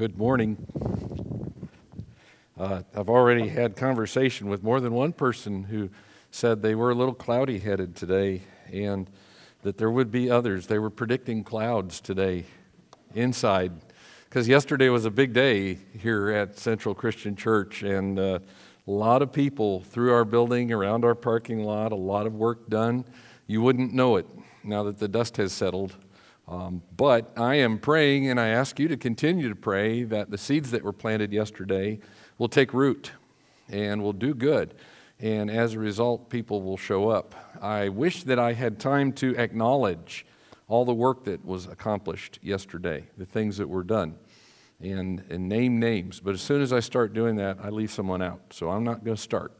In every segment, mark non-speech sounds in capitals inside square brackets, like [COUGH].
good morning. Uh, I've already had conversation with more than one person who said they were a little cloudy headed today and that there would be others. They were predicting clouds today inside because yesterday was a big day here at Central Christian Church and uh, a lot of people through our building, around our parking lot, a lot of work done. You wouldn't know it now that the dust has settled. Um, but I am praying, and I ask you to continue to pray that the seeds that were planted yesterday will take root and will do good. And as a result, people will show up. I wish that I had time to acknowledge all the work that was accomplished yesterday, the things that were done, and, and name names. But as soon as I start doing that, I leave someone out. So I'm not going to start.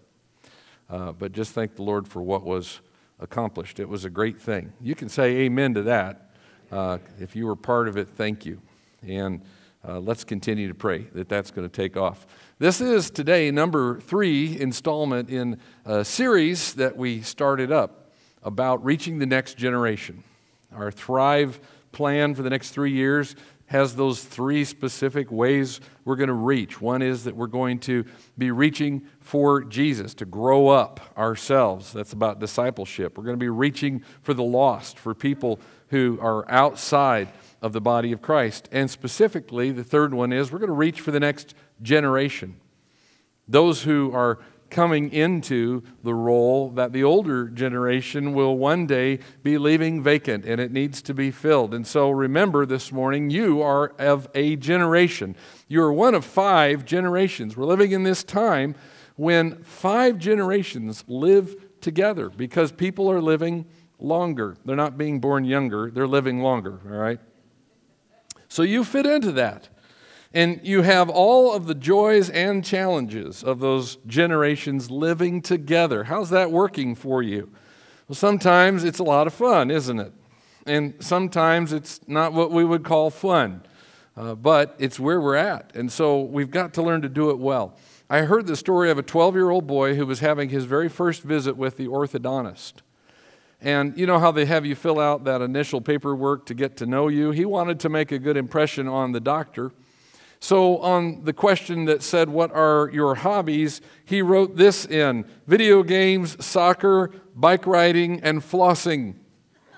Uh, but just thank the Lord for what was accomplished. It was a great thing. You can say amen to that. Uh, if you were part of it, thank you. And uh, let's continue to pray that that's going to take off. This is today number three installment in a series that we started up about reaching the next generation. Our Thrive plan for the next three years has those three specific ways we're going to reach. One is that we're going to be reaching for Jesus, to grow up ourselves. That's about discipleship. We're going to be reaching for the lost, for people who are outside of the body of Christ. And specifically, the third one is we're going to reach for the next generation. Those who are coming into the role that the older generation will one day be leaving vacant and it needs to be filled. And so remember this morning, you are of a generation. You are one of five generations. We're living in this time when five generations live together because people are living longer. They're not being born younger, they're living longer, all right? So you fit into that. And you have all of the joys and challenges of those generations living together. How's that working for you? Well, sometimes it's a lot of fun, isn't it? And sometimes it's not what we would call fun, uh, but it's where we're at. And so we've got to learn to do it well. I heard the story of a 12 year old boy who was having his very first visit with the orthodontist. And you know how they have you fill out that initial paperwork to get to know you? He wanted to make a good impression on the doctor. So, on the question that said, What are your hobbies? he wrote this in video games, soccer, bike riding, and flossing. [LAUGHS]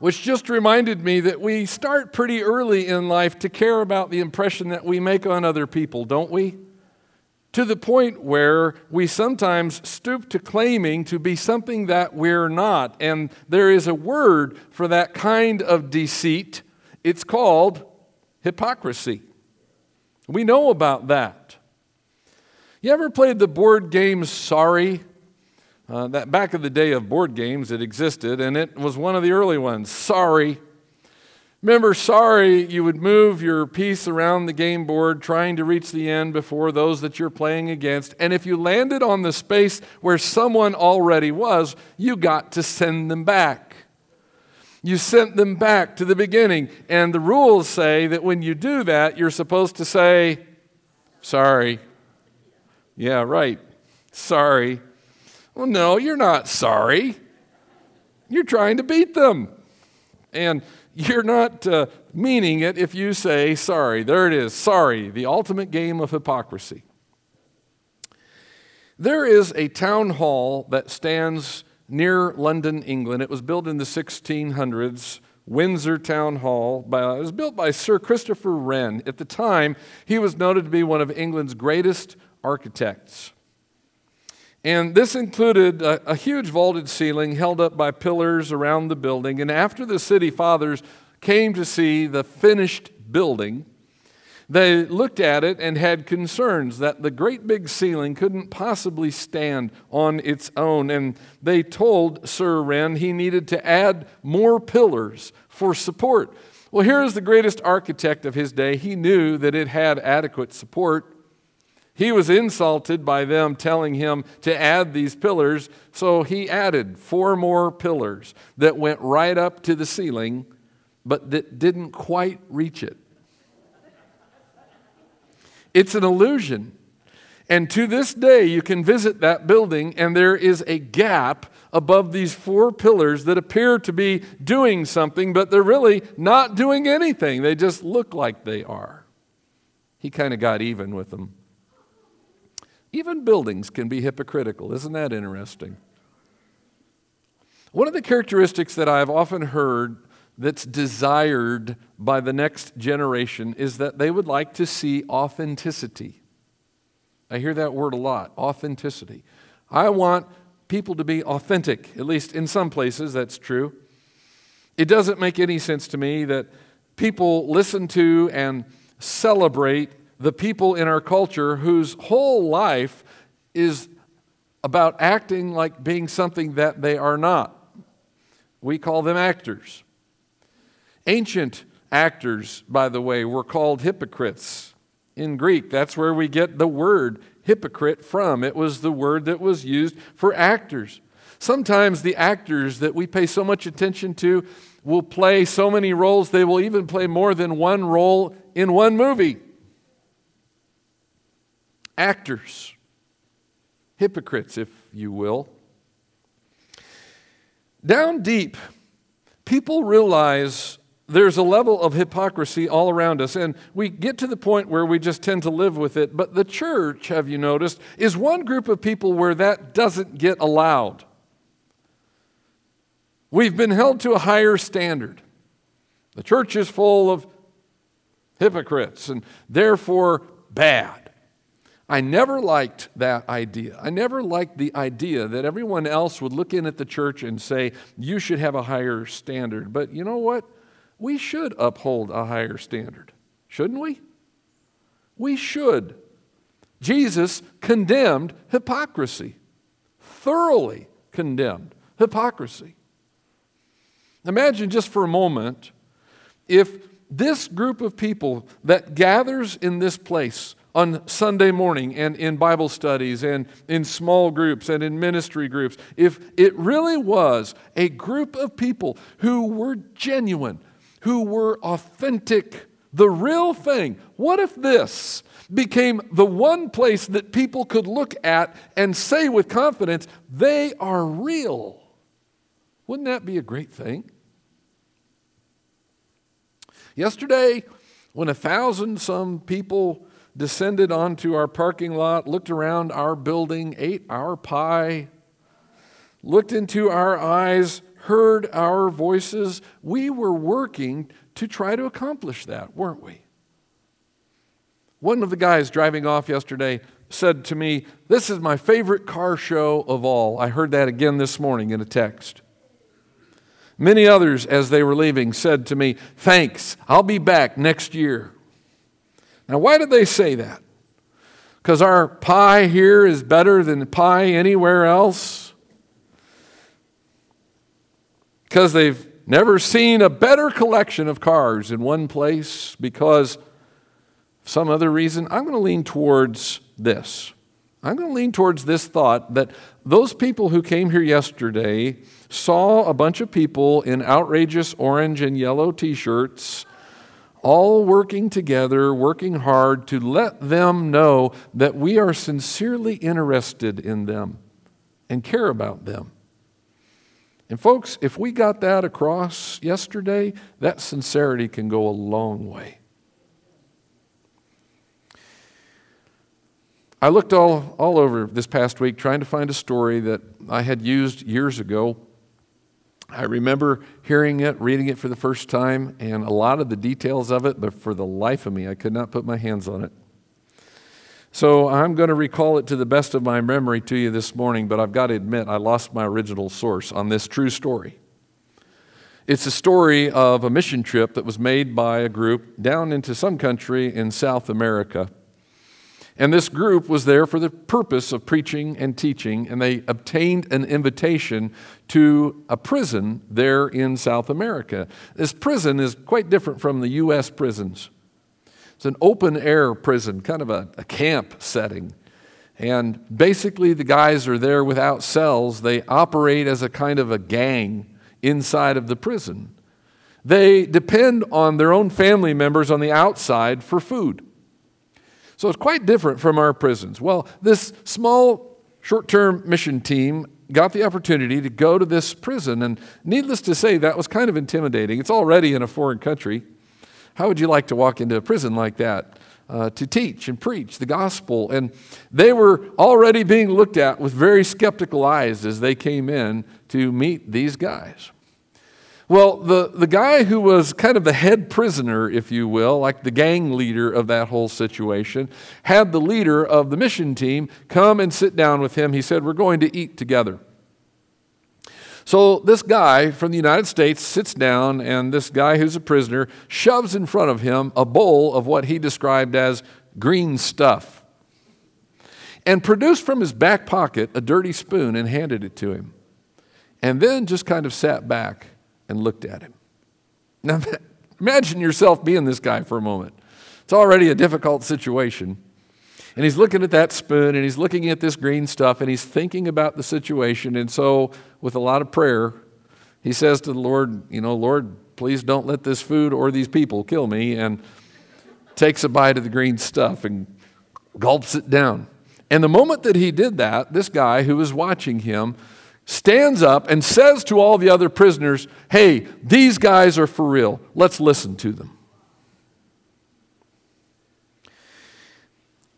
Which just reminded me that we start pretty early in life to care about the impression that we make on other people, don't we? To the point where we sometimes stoop to claiming to be something that we're not. And there is a word for that kind of deceit. It's called hypocrisy. We know about that. You ever played the board game Sorry? Uh, that back in the day of board games, it existed, and it was one of the early ones. Sorry. Remember, sorry, you would move your piece around the game board trying to reach the end before those that you're playing against. And if you landed on the space where someone already was, you got to send them back. You sent them back to the beginning. And the rules say that when you do that, you're supposed to say, sorry. Yeah, right. Sorry. Well, no, you're not sorry. You're trying to beat them. And you're not uh, meaning it if you say sorry. There it is, sorry, the ultimate game of hypocrisy. There is a town hall that stands near London, England. It was built in the 1600s. Windsor Town Hall. By, it was built by Sir Christopher Wren. At the time, he was noted to be one of England's greatest architects. And this included a, a, huge vaulted ceiling held up by pillars around the building. And after the city fathers came to see the finished building, they looked at it and had concerns that the great big ceiling couldn't possibly stand on its own. And they told Sir Wren he needed to add more pillars for support. Well, here is the greatest architect of his day. He knew that it had adequate support. He was insulted by them telling him to add these pillars, so he added four more pillars that went right up to the ceiling, but that didn't quite reach it. It's an illusion. And to this day, you can visit that building, and there is a gap above these four pillars that appear to be doing something, but they're really not doing anything. They just look like they are. He kind of got even with them. Even buildings can be hypocritical. Isn't that interesting? One of the characteristics that I've often heard that's desired by the next generation is that they would like to see authenticity. I hear that word a lot authenticity. I want people to be authentic, at least in some places, that's true. It doesn't make any sense to me that people listen to and celebrate the people in our culture whose whole life is about acting like being something that they are not. We call them actors. Ancient actors, by the way, were called hypocrites in Greek. That's where we get the word hypocrite from. It was the word that was used for actors. Sometimes the actors that we pay so much attention to will play so many roles, they will even play more than one role in one movie actors, hypocrites, if you will. Down deep, people realize there's a level of hypocrisy all around us, and we get to the point where we just tend to live with it. But the church, have you noticed, is one group of people where that doesn't get allowed. We've been held to a higher standard. The church is full of hypocrites and therefore bad. I never liked that idea. I never liked the idea that everyone else would look in at the church and say, you should have a higher standard. But you know what? We should uphold a higher standard, shouldn't we? We should. Jesus condemned hypocrisy, thoroughly condemned hypocrisy. Imagine just for a moment if this group of people that gathers in this place on Sunday morning and in Bible studies and in small groups and in ministry groups, if it really was a group of people who were genuine, who were authentic, the real thing, what if this became the one place that people could look at and say with confidence, they are real? Wouldn't that be a great thing? Yesterday, when a thousand some people descended onto our parking lot, looked around our building, ate our pie, looked into our eyes, heard our voices. We were working to try to accomplish that, weren't we? One of the guys driving off yesterday said to me, This is my favorite car show of all. I heard that again this morning in a text. Many others, as they were leaving, said to me, Thanks, I'll be back next year. Now, why did they say that? Because our pie here is better than pie anywhere else? Because they've never seen a better collection of cars in one place? Because some other reason? I'm going to lean towards this. I'm going to lean towards this thought that those people who came here yesterday saw a bunch of people in outrageous orange and yellow t shirts all working together, working hard to let them know that we are sincerely interested in them and care about them. And, folks, if we got that across yesterday, that sincerity can go a long way. I looked all, all over this past week trying to find a story that I had used years ago I remember hearing it, reading it for the first time, and a lot of the details of it, but for the life of me, I could not put my hands on it. So I'm going to recall it to the best of my memory to you this morning, but I've got to admit I lost my original source on this true story. It's a story of a mission trip that was made by a group down into some country in South America. And this group was there for the purpose of preaching and teaching, and they obtained an invitation to a prison there in South America. This prison is quite different from the U.S. prisons. It's an open air prison, kind of a, a camp setting. And basically, the guys are there without cells. They operate as a kind of a gang inside of the prison. They depend on their own family members on the outside for food. So it's quite different from our prisons. Well, this small short term mission team got the opportunity to go to this prison, and needless to say, that was kind of intimidating. It's already in a foreign country. How would you like to walk into a prison like that? Uh, to teach and preach the gospel. And they were already being looked at with very skeptical eyes as they came in to meet these guys. Well, the, the guy who was kind of the head prisoner, if you will, like the gang leader of that whole situation, had the leader of the mission team come and sit down with him. He said, We're going to eat together. So this guy from the United States sits down, and this guy who's a prisoner shoves in front of him a bowl of what he described as green stuff and produced from his back pocket a dirty spoon and handed it to him. And then just kind of sat back and looked at him. Now, [LAUGHS] imagine yourself being this guy for a moment. It's already a difficult situation. And he's looking at that spoon and he's looking at this green stuff and he's thinking about the situation. And so, with a lot of prayer, he says to the Lord, You know, Lord, please don't let this food or these people kill me. And takes a bite of the green stuff and gulps it down. And the moment that he did that, this guy who was watching him stands up and says to all the other prisoners, Hey, these guys are for real. Let's listen to them.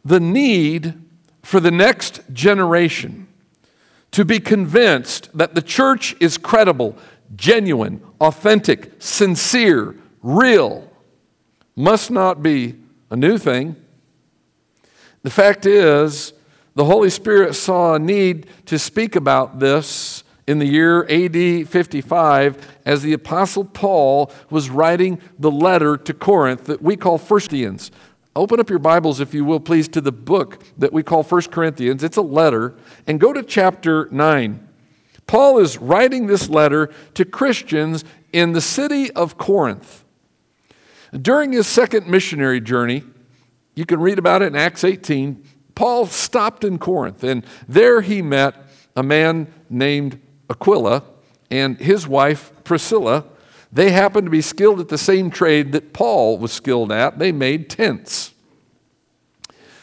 The need for the next generation to be convinced that the church is credible, genuine, authentic, sincere, real must not be a new thing. The fact is, the Holy Spirit saw a need to speak about this in the year AD 55 as the Apostle Paul was writing the letter to Corinth that we call 1 Corinthians. Open up your Bibles, if you will, please, to the book that we call 1 Corinthians. It's a letter, and go to chapter 9. Paul is writing this letter to Christians in the city of Corinth. During his second missionary journey, you can read about it in Acts 18. Paul stopped in Corinth, and there he met a man named Aquila and his wife Priscilla. They happened to be skilled at the same trade that Paul was skilled at. They made tents.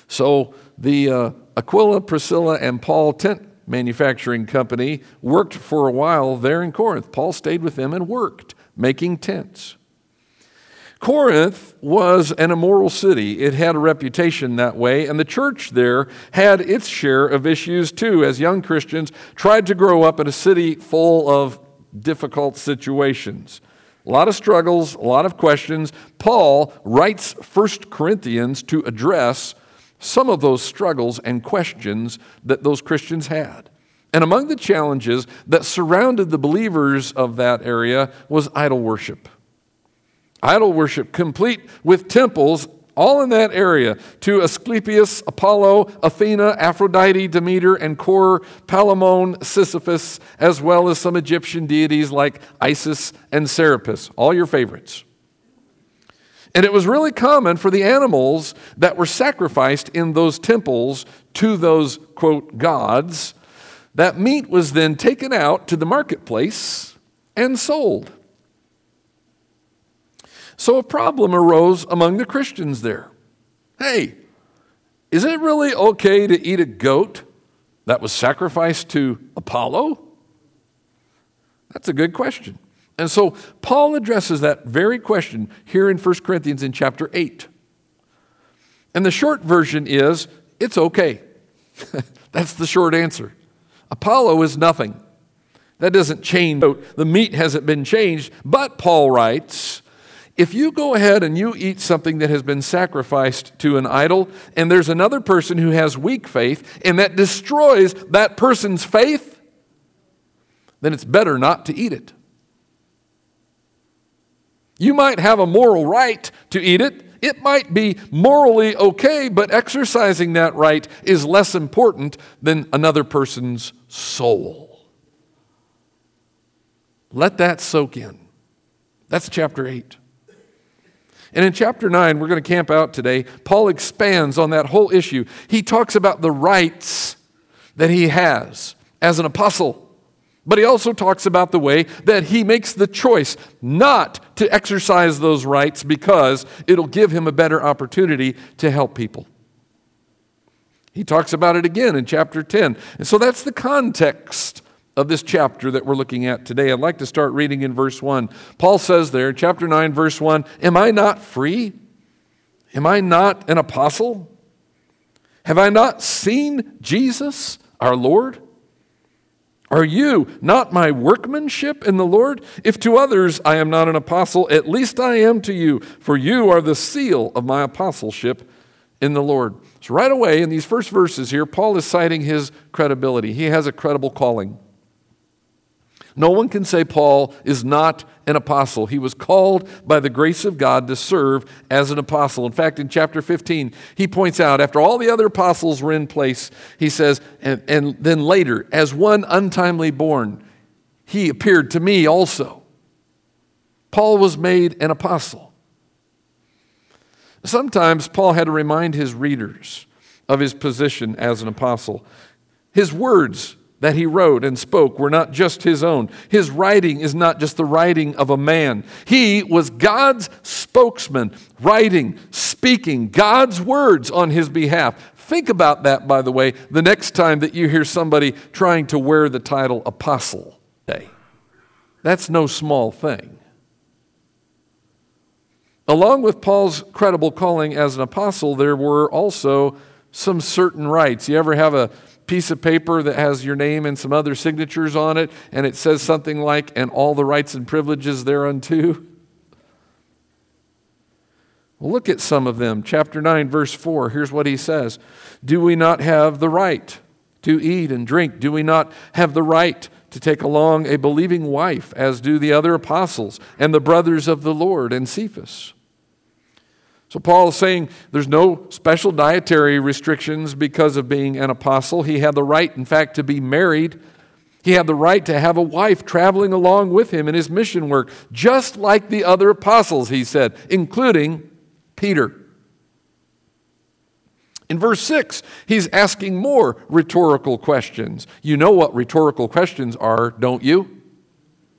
So the uh, Aquila, Priscilla, and Paul tent manufacturing company worked for a while there in Corinth. Paul stayed with them and worked, making tents. Corinth was an immoral city. It had a reputation that way, and the church there had its share of issues too, as young Christians tried to grow up in a city full of difficult situations. A lot of struggles, a lot of questions. Paul writes 1 Corinthians to address some of those struggles and questions that those Christians had. And among the challenges that surrounded the believers of that area was idol worship idol worship, complete with temples all in that area to Asclepius, Apollo, Athena, Aphrodite, Demeter, and Kore, Palaemon, Sisyphus, as well as some Egyptian deities like Isis and Serapis, all your favorites. And it was really common for the animals that were sacrificed in those temples to those, quote, gods. That meat was then taken out to the marketplace and sold. So a problem arose among the Christians there. Hey, is it really okay to eat a goat that was sacrificed to Apollo? That's a good question. And so Paul addresses that very question here in 1 Corinthians in chapter 8. And the short version is it's okay. [LAUGHS] That's the short answer. Apollo is nothing. That doesn't change. The meat hasn't been changed. But Paul writes, if you go ahead and you eat something that has been sacrificed to an idol, and there's another person who has weak faith, and that destroys that person's faith, then it's better not to eat it. You might have a moral right to eat it. It might be morally okay, but exercising that right is less important than another person's soul. Let that soak in. That's chapter 8. And in chapter 9, we're going to camp out today. Paul expands on that whole issue. He talks about the rights that he has as an apostle. But he also talks about the way that he makes the choice not to exercise those rights because it'll give him a better opportunity to help people. He talks about it again in chapter 10. And so that's the context of this chapter that we're looking at today. I'd like to start reading in verse 1. Paul says there, chapter 9, verse 1 Am I not free? Am I not an apostle? Have I not seen Jesus, our Lord? Are you not my workmanship in the Lord? If to others I am not an apostle, at least I am to you, for you are the seal of my apostleship in the Lord. So, right away in these first verses here, Paul is citing his credibility. He has a credible calling. No one can say Paul is not an apostle. He was called by the grace of God to serve as an apostle. In fact, in chapter 15, he points out after all the other apostles were in place, he says, and, and then later, as one untimely born, he appeared to me also. Paul was made an apostle. Sometimes Paul had to remind his readers of his position as an apostle. His words that he wrote and spoke were not just his own. His writing is not just the writing of a man. He was God's spokesman, writing, speaking God's words on his behalf. Think about that, by the way, the next time that you hear somebody trying to wear the title apostle. That's no small thing. Along with Paul's credible calling as an apostle, there were also some certain rights. You ever have a piece of paper that has your name and some other signatures on it, and it says something like, and all the rights and privileges thereunto? Well, look at some of them. Chapter 9, verse 4, here's what he says Do we not have the right to eat and drink? Do we not have the right to take along a believing wife, as do the other apostles and the brothers of the Lord and Cephas? So Paul is saying there's no special dietary restrictions because of being an apostle. He had the right, in fact, to be married. He had the right to have a wife traveling along with him in his mission work, just like the other apostles, he said, including Peter. In verse 6, he's asking more rhetorical questions. You know what rhetorical questions are, don't you?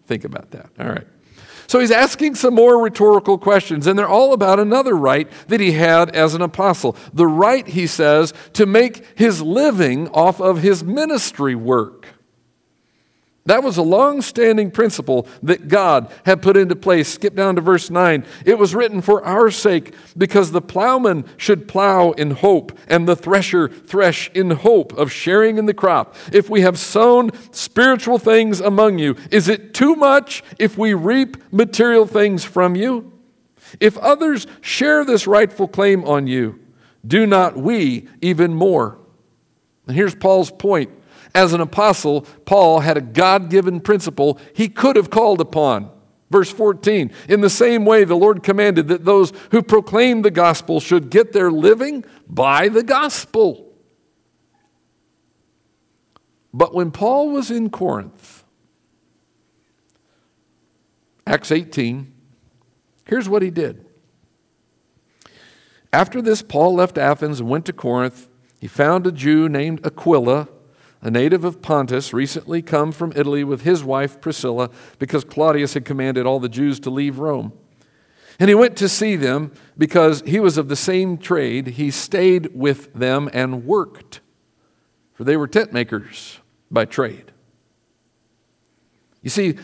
Think about that. All right. So he's asking some more rhetorical questions, and they're all about another right that he had as an apostle. The right, he says, to make his living off of his ministry work. That was a long standing principle that God had put into place. Skip down to verse 9. It was written for our sake because the plowman should plow in hope and the thresher thresh in hope of sharing in the crop. If we have sown spiritual things among you, is it too much if we reap material things from you? If others share this rightful claim on you, do not we even more? And here's Paul's point as an apostle, Paul had a God given principle he could have called upon. Verse 14, in the same way, the Lord commanded that those who proclaim the gospel should get their living by the gospel. But when Paul was in Corinth, Acts 18, here's what he did. After this, Paul left Athens and went to Corinth. He found a Jew named Aquila a native of Pontus, recently come from Italy with his wife Priscilla because Claudius had commanded all the Jews to leave Rome. And he went to see them because he was of the same trade. He stayed with them and worked, for they were tent makers by trade. You see,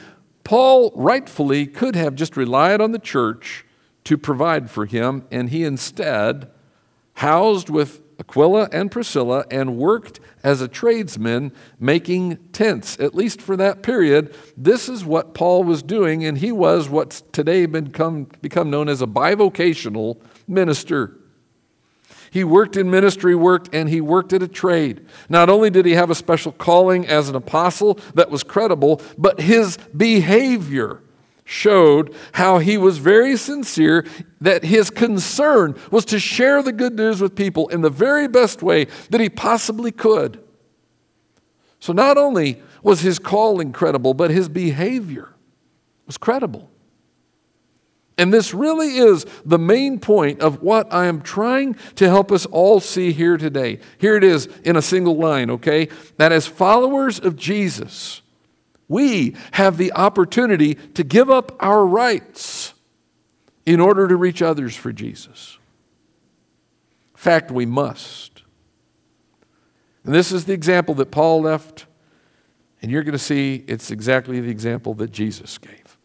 Paul rightfully could have just relied on the church to provide for him, and he instead housed with Aquila and Priscilla and worked as a tradesman making tents, at least for that period. This is what Paul was doing, and he was what's today become, become known as a bivocational minister. He worked in ministry work and he worked at a trade. Not only did he have a special calling as an apostle that was credible, but his behavior showed how he was very sincere, that his concern was to share the good news with people in the very best way that he possibly could. So not only was his call credible, but his behavior was credible. And this really is the main point of what I am trying to help us all see here today. Here it is in a single line, okay? That as followers of Jesus, we have the opportunity to give up our rights in order to reach others for Jesus. In fact, we must. And this is the example that Paul left, and you're going to see it's exactly the example that Jesus gave.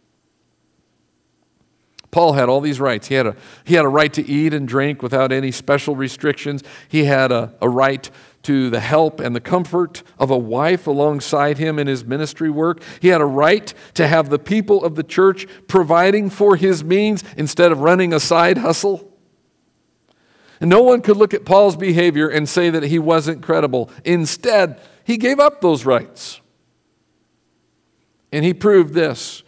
Paul had all these rights. He had a, he had a right to eat and drink without any special restrictions. He had a, a right to the help and the comfort of a wife alongside him in his ministry work. He had a right to have the people of the church providing for his means instead of running a side hustle. And no one could look at Paul's behavior and say that he wasn't credible. Instead, he gave up those rights. And he proved this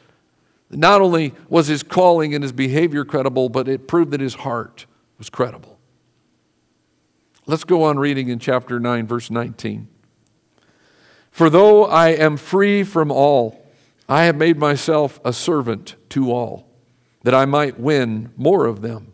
not only was his calling and his behavior credible, but it proved that his heart was credible. Let's go on reading in chapter 9, verse 19. For though I am free from all, I have made myself a servant to all, that I might win more of them.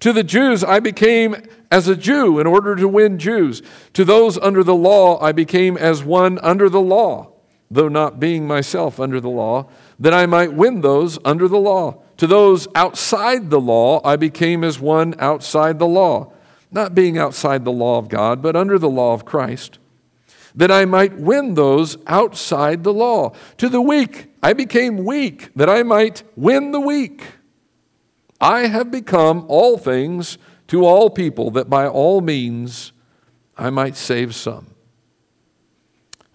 To the Jews, I became as a Jew in order to win Jews. To those under the law, I became as one under the law, though not being myself under the law that I might win those under the law. To those outside the law, I became as one outside the law, not being outside the law of God, but under the law of Christ, that I might win those outside the law. To the weak, I became weak, that I might win the weak. I have become all things to all people, that by all means I might save some.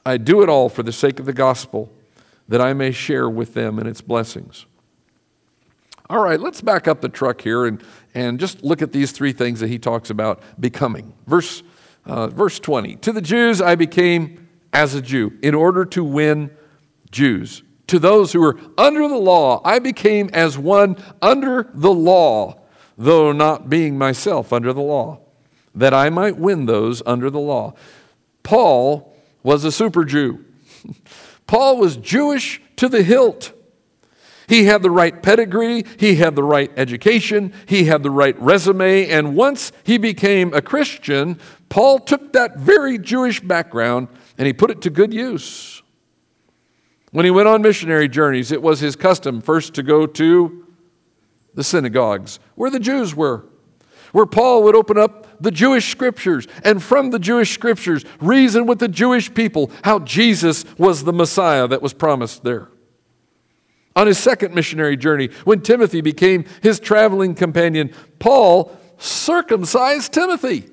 I do it all for the sake of the gospel that I may share with them in its blessings. All right, let's back up the truck here and, and just look at these three things that he talks about becoming. Verse, uh, verse 20 To the Jews I became as a Jew in order to win Jews. To those who were under the law, I became as one under the law, though not being myself under the law, that I might win those under the law. Paul was a super Jew. [LAUGHS] Paul was Jewish to the hilt. He had the right pedigree, he had the right education, he had the right resume, and once he became a Christian, Paul took that very Jewish background and he put it to good use. When he went on missionary journeys, it was his custom first to go to the synagogues where the Jews were, where Paul would open up the Jewish scriptures and from the Jewish scriptures reason with the Jewish people how Jesus was the Messiah that was promised there. On his second missionary journey, when Timothy became his traveling companion, Paul circumcised Timothy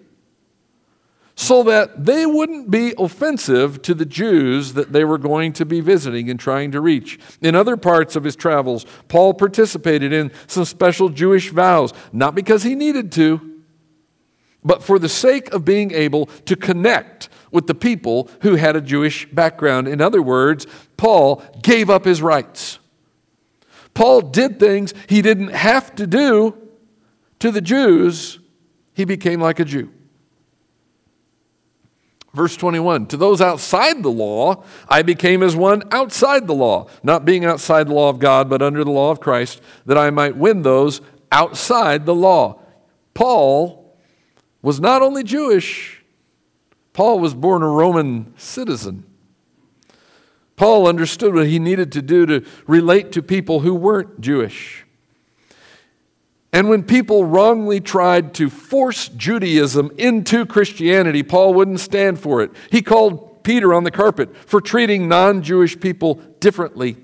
so that they wouldn't be offensive to the Jews that they were going to be visiting and trying to reach. In other parts of his travels, Paul participated in some special Jewish vows, not because he needed to, but for the sake of being able to connect with the people who had a Jewish background. In other words, Paul gave up his rights. Paul did things he didn't have to do to the Jews, he became like a Jew. Verse 21 To those outside the law, I became as one outside the law, not being outside the law of God, but under the law of Christ, that I might win those outside the law. Paul was not only Jewish, Paul was born a Roman citizen. Paul understood what he needed to do to relate to people who weren't Jewish. And when people wrongly tried to force Judaism into Christianity, Paul wouldn't stand for it. He called Peter on the carpet for treating non Jewish people differently.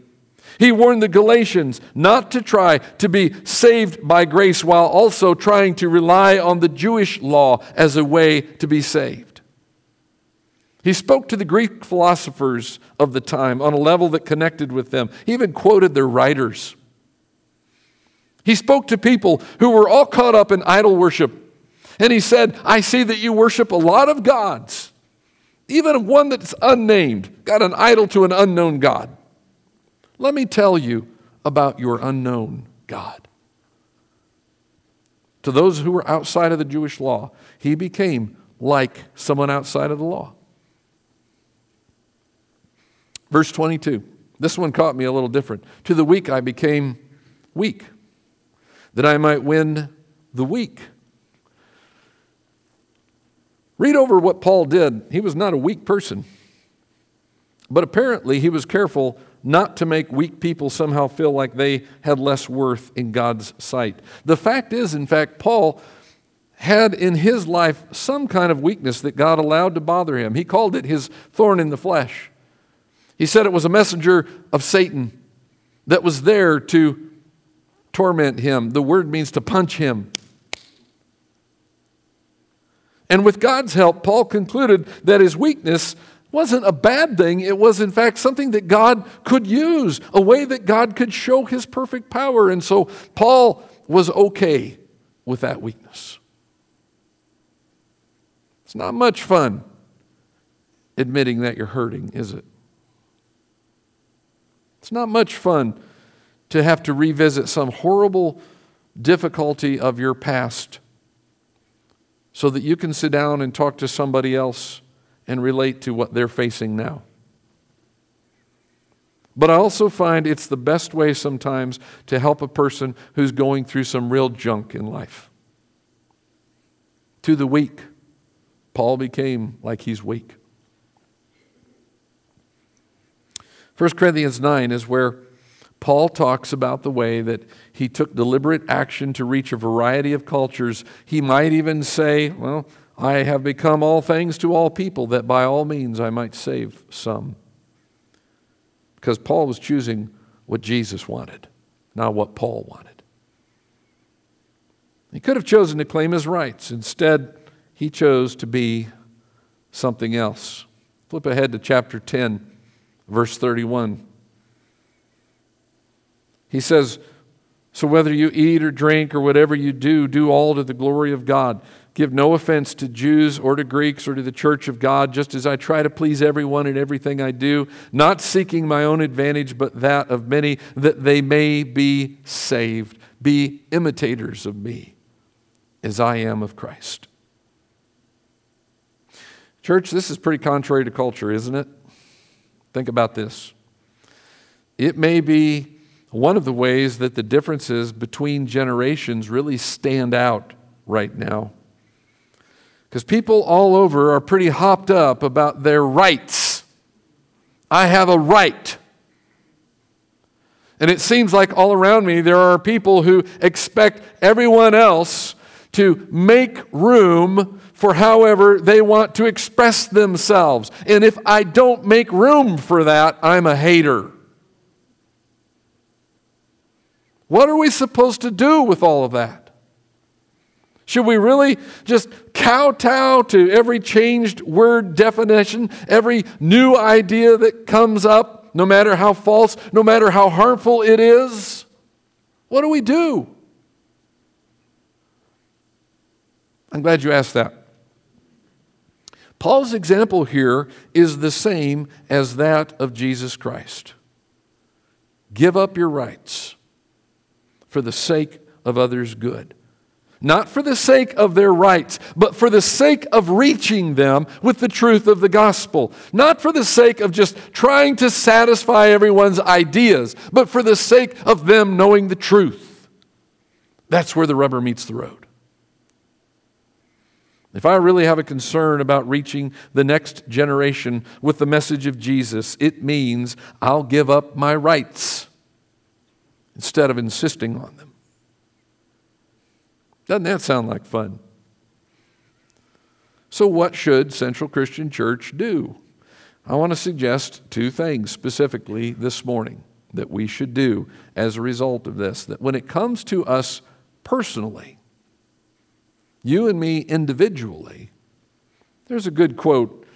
He warned the Galatians not to try to be saved by grace while also trying to rely on the Jewish law as a way to be saved. He spoke to the Greek philosophers of the time on a level that connected with them. He even quoted their writers. He spoke to people who were all caught up in idol worship. And he said, I see that you worship a lot of gods, even one that's unnamed, got an idol to an unknown God. Let me tell you about your unknown God. To those who were outside of the Jewish law, he became like someone outside of the law. Verse 22. This one caught me a little different. To the weak I became weak, that I might win the weak. Read over what Paul did. He was not a weak person, but apparently he was careful not to make weak people somehow feel like they had less worth in God's sight. The fact is, in fact, Paul had in his life some kind of weakness that God allowed to bother him. He called it his thorn in the flesh. He said it was a messenger of Satan that was there to torment him. The word means to punch him. And with God's help, Paul concluded that his weakness wasn't a bad thing. It was, in fact, something that God could use, a way that God could show his perfect power. And so Paul was okay with that weakness. It's not much fun admitting that you're hurting, is it? It's not much fun to have to revisit some horrible difficulty of your past so that you can sit down and talk to somebody else and relate to what they're facing now. But I also find it's the best way sometimes to help a person who's going through some real junk in life. To the weak, Paul became like he's weak. 1 Corinthians 9 is where Paul talks about the way that he took deliberate action to reach a variety of cultures. He might even say, Well, I have become all things to all people, that by all means I might save some. Because Paul was choosing what Jesus wanted, not what Paul wanted. He could have chosen to claim his rights. Instead, he chose to be something else. Flip ahead to chapter 10, verse 31. He says, So whether you eat or drink or whatever you do, do all to the glory of God. Give no offense to Jews or to Greeks or to the church of God, just as I try to please everyone in everything I do, not seeking my own advantage, but that of many, that they may be saved. Be imitators of me, as I am of Christ. Church, this is pretty contrary to culture, isn't it? Think about this. It may be one of the ways that the differences between generations really stand out right now. Because people all over are pretty hopped up about their rights. I have a right. And it seems like all around me there are people who expect everyone else to make room for however they want to express themselves. And if I don't make room for that, I'm a hater. What are we supposed to do with all of that? Should we really just kowtow to every changed word definition, every new idea that comes up, no matter how false, no matter how harmful it is? What do we do? I'm glad you asked that. Paul's example here is the same as that of Jesus Christ. Give up your rights for the sake of others' good. Not for the sake of their rights, but for the sake of reaching them with the truth of the gospel. Not for the sake of just trying to satisfy everyone's ideas, but for the sake of them knowing the truth. That's where the rubber meets the road. If I really have a concern about reaching the next generation with the message of Jesus, it means I'll give up my rights instead of insisting on them. Doesn't that sound like fun? So, what should Central Christian Church do? I want to suggest two things specifically this morning that we should do as a result of this. That when it comes to us personally, you and me individually, there's a good quote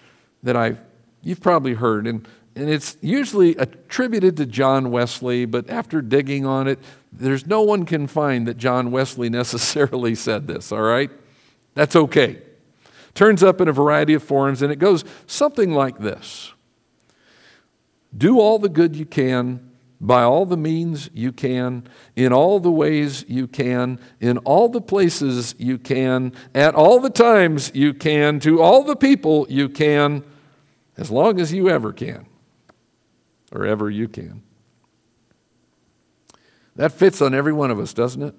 that I've, you've probably heard, and and it's usually attributed to John Wesley, but after digging on it, there's no one can find that John Wesley [LAUGHS] necessarily said this, all right? That's okay. Turns up in a variety of forms, and it goes something like this Do all the good you can, by all the means you can, in all the ways you can, in all the places you can, at all the times you can, to all the people you can, as long as you ever can or ever you can. That fits on every one of us, doesn't it?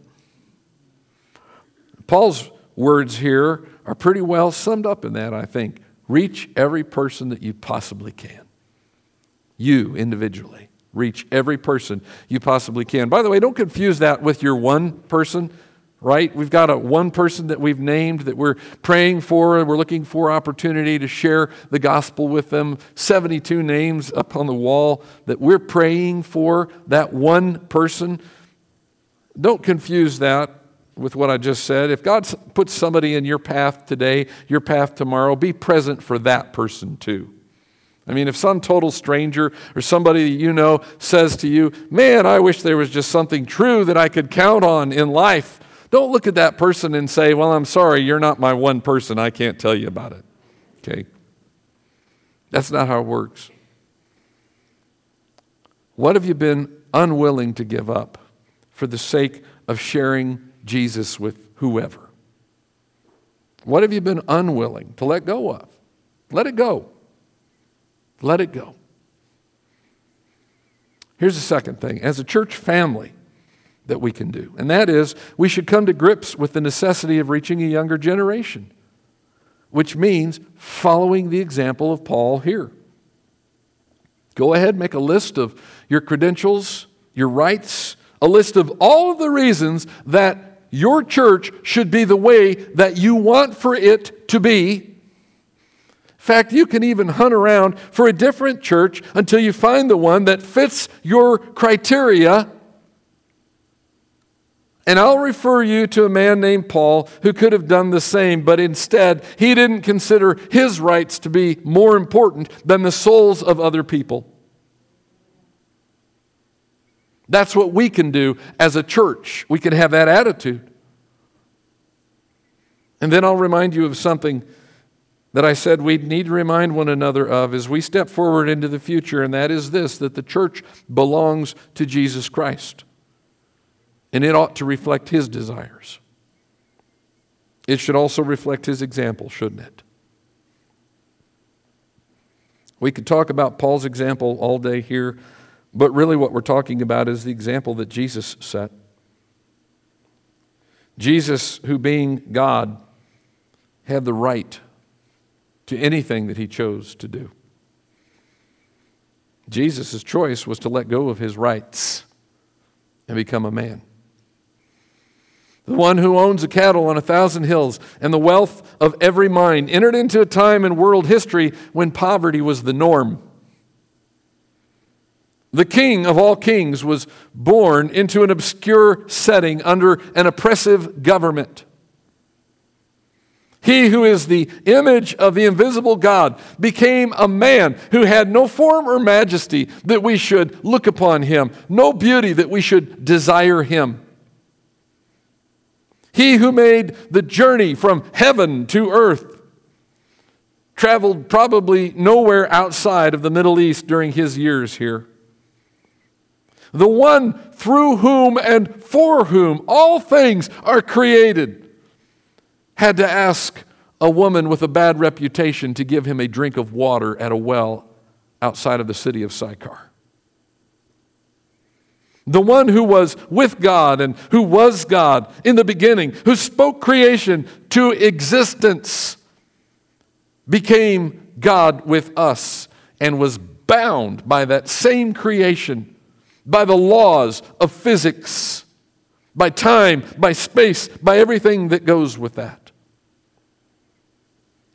Paul's words here are pretty well summed up in that, I think. Reach every person that you possibly can. You individually. Reach every person you possibly can. By the way, don't confuse that with your one person right? We've got a one person that we've named that we're praying for and we're looking for opportunity to share the gospel with them. 72 names up on the wall that we're praying for that one person. Don't confuse that with what I just said. If God puts somebody in your path today, your path tomorrow, be present for that person too. I mean, if some total stranger or somebody you know says to you, Man, I wish there was just something true that I could count on in life, don't look at that person and say, Well, I'm sorry, you're not my one person. I can't tell you about it. Okay? That's not how it works. What have you been unwilling to give up for the sake of sharing Jesus with whoever? What have you been unwilling to let go of? Let it go. Let it go. Here's the second thing as a church family, that we can do. And that is, we should come to grips with the necessity of reaching a younger generation, which means following the example of Paul here. Go ahead, make a list of your credentials, your rights, a list of all of the reasons that your church should be the way that you want for it to be. In fact, you can even hunt around for a different church until you find the one that fits your criteria and I'll refer you to a man named Paul who could have done the same, but instead, he didn't consider his rights to be more important than the souls of other people. That's what we can do as a church. We can have that attitude. And then I'll remind you of something that I said we need to remind one another of as we step forward into the future, and that is this that the church belongs to Jesus Christ and it ought to reflect his desires. It should also reflect his example, shouldn't it? We could talk about Paul's example all day here, but really what we're talking about is the example that Jesus set. Jesus, who being God, had the right to anything that he chose to do. Jesus' choice was to let go of his rights and become a man the one who owns the cattle on a thousand hills and the wealth of every mine, entered into a time in world history when poverty was the norm. The king of all kings was born into an obscure setting under an oppressive government. He who is the image of the invisible God became a man who had no form or majesty that we should look upon him, no beauty that we should desire him. He who made the journey from heaven to earth traveled probably nowhere outside of the Middle East during his years here. The one through whom and for whom all things are created had to ask a woman with a bad reputation to give him a drink of water at a well outside of the city of Sychar the one who was with God and who was God in the beginning, who spoke creation to existence, became God with us and was bound by that same creation, by the laws of physics, by time, by space, by everything that goes with that.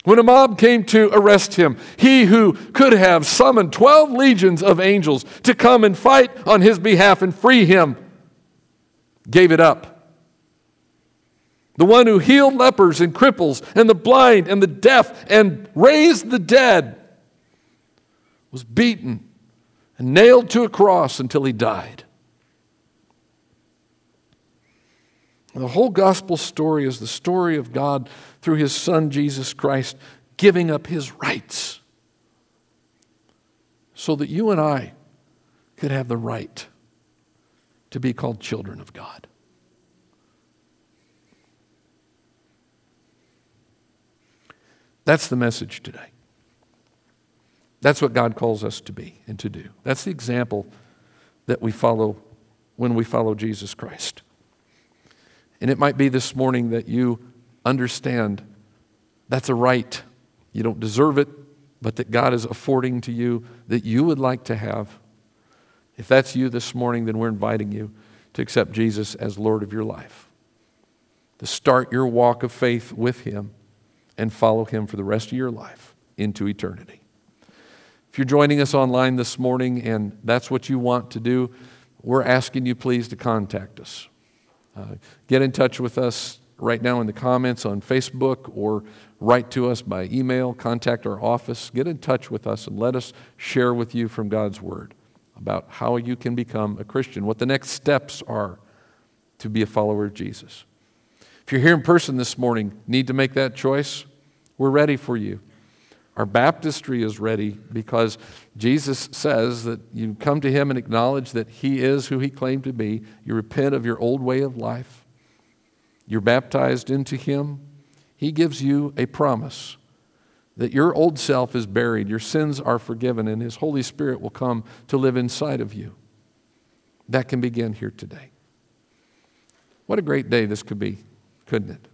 When a mob came to arrest him, he who could have summoned 12 legions of angels to come and fight on his behalf and free him gave it up. The one who healed lepers and cripples and the blind and the deaf and raised the dead was beaten and nailed to a cross until he died. The whole gospel story is the story of God through his son Jesus Christ giving up his rights so that you and I could have the right to be called children of God. That's the message today. That's what God calls us to be and to do. That's the example that we follow when we follow Jesus Christ. And it might be this morning that you understand that's a right. You don't deserve it, but that God is affording to you that you would like to have. If that's you this morning, then we're inviting you to accept Jesus as Lord of your life. to start your walk of faith with Him and follow Him for the rest of your life into eternity. If you're joining us online this morning and that's what you want to do, we're asking you please to contact us. Uh, get in touch with us right now in the comments on Facebook or write to us by email, contact our office. Get in touch with us and let us share with you from God's Word about how you can become a Christian, what the next steps are to be a follower of Jesus. If you're here in person this morning, need to make that choice, we're ready for you. Our baptistry is ready because Jesus says that you come to Him and acknowledge that He is who He claimed to be. You repent of your old way of life. You're baptized into Him. He gives you a promise that your old self is buried, your sins are forgiven, and His Holy Spirit will come to live inside of you. That can begin here today. What a great day this could be, couldn't it?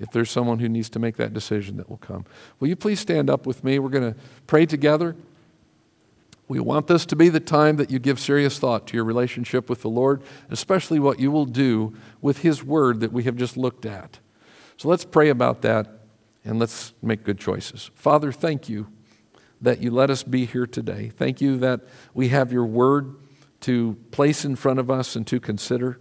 If there's someone who needs to make that decision that will come. Will you please stand up with me? We're going to pray together. We want this to be the time that you give serious thought to your relationship with the Lord, especially what you will do with His Word that we have just looked at. So let's pray about that and let's make good choices. Father, thank you that you let us be here today. Thank you that we have your Word to place in front of us and to consider.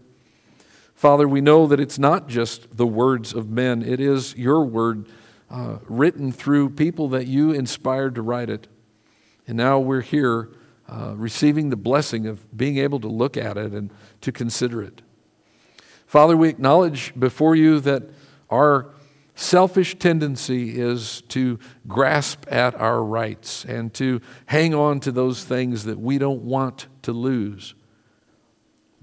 Father, we know that it's not just the words of men, it is your word uh, written through people that you inspired to write it. And now we're here uh, receiving the blessing of being able to look at it and to consider it. Father, we acknowledge before you that our selfish tendency is to grasp at our rights and to hang on to those things that we don't want to lose.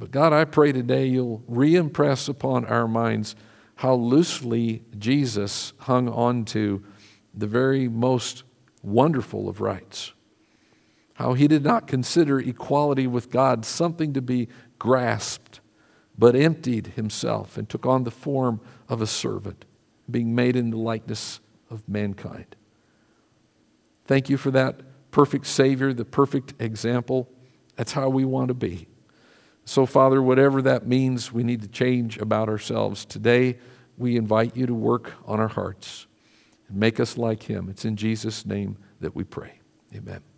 But God, I pray today you'll re impress upon our minds how loosely Jesus hung on to the very most wonderful of rights. How he did not consider equality with God something to be grasped, but emptied himself and took on the form of a servant, being made in the likeness of mankind. Thank you for that perfect Savior, the perfect example. That's how we want to be. So, Father, whatever that means, we need to change about ourselves. Today, we invite you to work on our hearts and make us like Him. It's in Jesus' name that we pray. Amen.